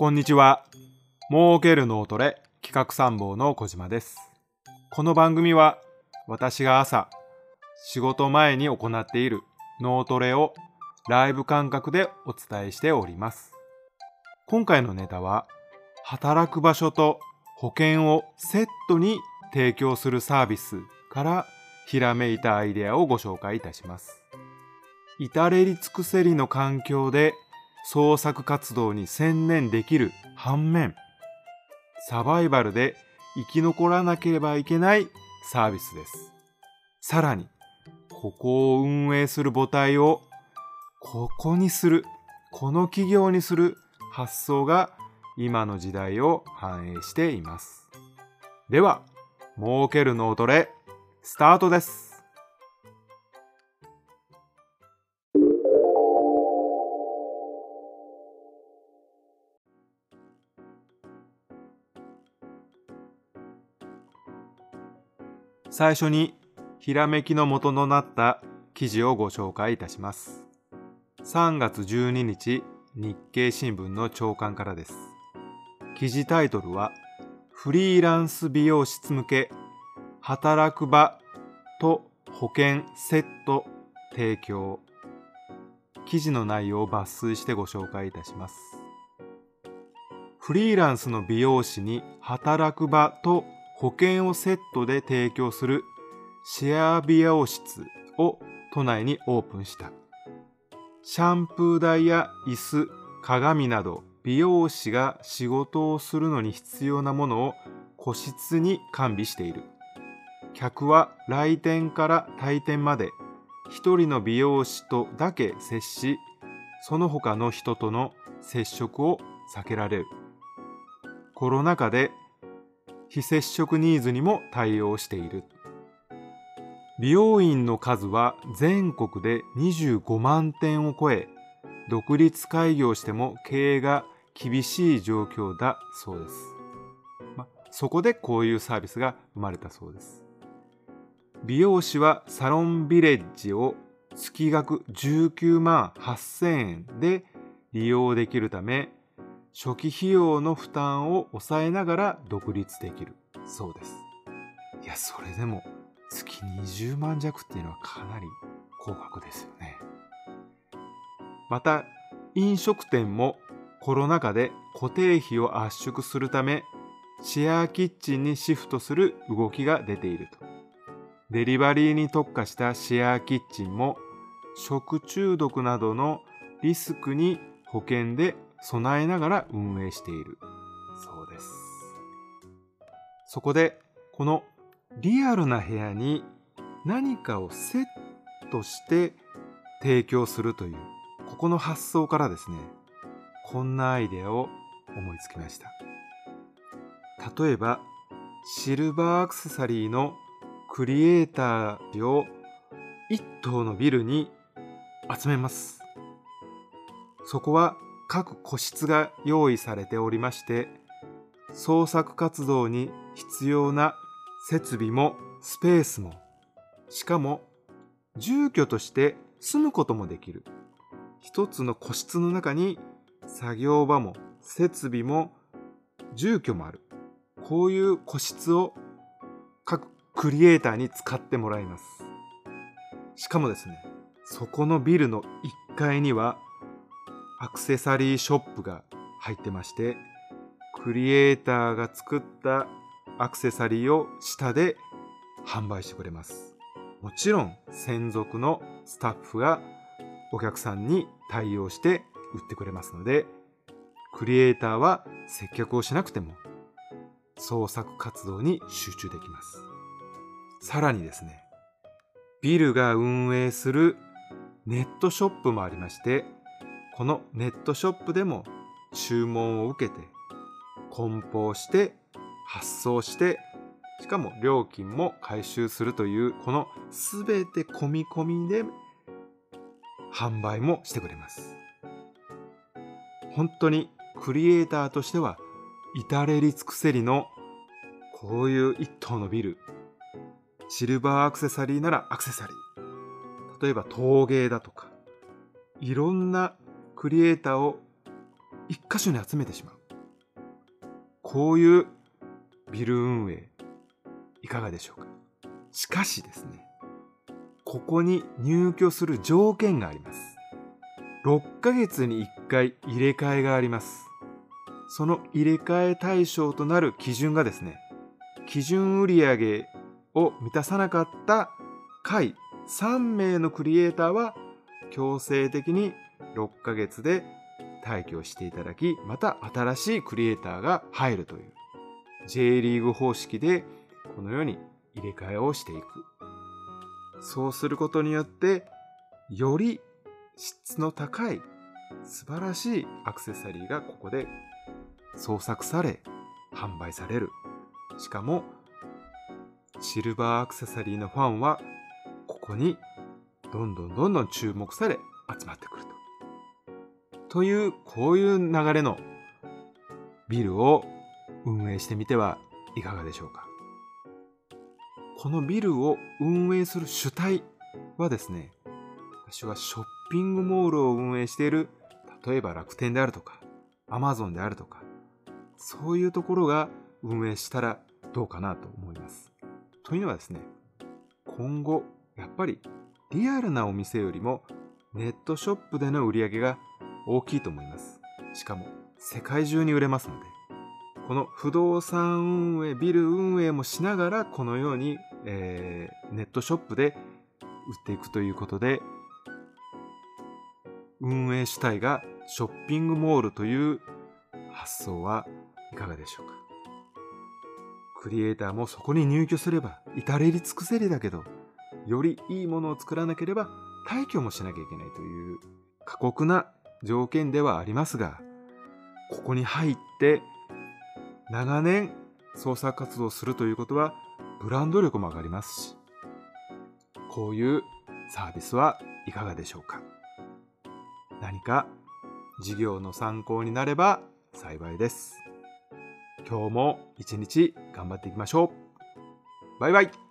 こんにちは。儲ける脳トレ企画参謀の小島です。この番組は私が朝仕事前に行っている脳トレをライブ感覚でお伝えしております。今回のネタは働く場所と保険をセットに提供するサービスからひらめいたアイデアをご紹介いたします。至れり尽くせりの環境で創作活動に専念できる反面、サバイバルで生き残らなければいけないサービスです。さらに、ここを運営する母体をここにする、この企業にする発想が今の時代を反映しています。では、儲ける脳トレ、スタートです。最初にひらめきの元となった記事をご紹介いたします。3月12日日経新聞の朝刊からです。記事タイトルはフリーランス美容室向け働く場と保険セット提供記事の内容を抜粋してご紹介いたします。フリーランスの美容師に働く場と保険をセットで提供するシェア美容室を都内にオープンした。シャンプー台や椅子、鏡など美容師が仕事をするのに必要なものを個室に完備している。客は来店から退店まで一人の美容師とだけ接し、その他の人との接触を避けられる。コロナ禍で非接触ニーズにも対応している。美容院の数は全国で25万店を超え、独立開業しても経営が厳しい状況だそうです。ま、そこでこういうサービスが生まれたそうです。美容師はサロンビレッジを月額19万8000円で利用できるため、初期費用の負担を抑えながら独立できるそうです。いや、それでも月20万弱っていうのはかなり高額ですよね。また、飲食店もコロナ禍で固定費を圧縮するため、シェアキッチンにシフトする動きが出ていると。デリバリーに特化したシェアキッチンも食中毒などのリスクに保険で備えながら運営している。そうです。そこでこのリアルな部屋に何かをセットして提供するというここの発想からですねこんなアイデアを思いつきました。例えばシルバーアクセサリーのクリエイターを一棟のビルに集めます。そこは各個室が用意されておりまして創作活動に必要な設備もスペースもしかも住居として住むこともできる。一つの個室の中に作業場も設備も住居もある。こういう個室を各クリエイターに使ってもらいます。しかもですねそこのビルの1階にはアクセサリーショップが入ってましてクリエイターが作ったアクセサリーを下で販売してくれます。もちろん専属のスタッフがお客さんに対応して売ってくれますのでクリエイターは接客をしなくても創作活動に集中できます。さらにですねビルが運営するネットショップもありましてこのネットショップでも注文を受けて梱包して発送してしかも料金も回収するというこの全て込み込みで販売もしてくれます。本当にクリエイターとしては至れり尽くせりのこういう一棟のビルシルバーアクセサリーならアクセサリー例えば陶芸だとかいろんなクリエイターを一箇所に集めてしまうこういうビル運営、いかがでしょうか？しかしですね、ここに入居する条件があります。6ヶ月に1回入れ替えがあります。その入れ替え対象となる基準がですね、基準売上を満たさなかった回3名のクリエイターは強制的に6ヶ月で退去していただき、また新しいクリエイターが入るという J リーグ方式でこのように入れ替えをしていく。そうすることによって、より質の高い素晴らしいアクセサリーがここで創作され販売される。しかもシルバーアクセサリーのファンはここにどんどんどんどん注目され集まってくると。いう、こういう流れのビルを運営してみてはいかがでしょうか。このビルを運営する主体はですね、私はショッピングモールを運営している、例えば楽天であるとか、アマゾンであるとか、そういうところが運営したらどうかなと思います。というのはですね、今後、やっぱりリアルなお店よりもネットショップでの売り上げが大きいと思います。しかも世界中に売れますので、この不動産運営、ビル運営もしながらこのようにえー、ネットショップで売っていくということで、運営主体がショッピングモールという発想はいかがでしょうか。クリエイターもそこに入居すれば至れり尽くせりだけど、よりいいものを作らなければ退去もしなきゃいけないという過酷な条件ではありますが、ここに入って長年創作活動するということはブランド力も上がりますし、こういうサービスはいかがでしょうか何か事業の参考になれば幸いです。今日も一日頑張っていきましょう。バイバイ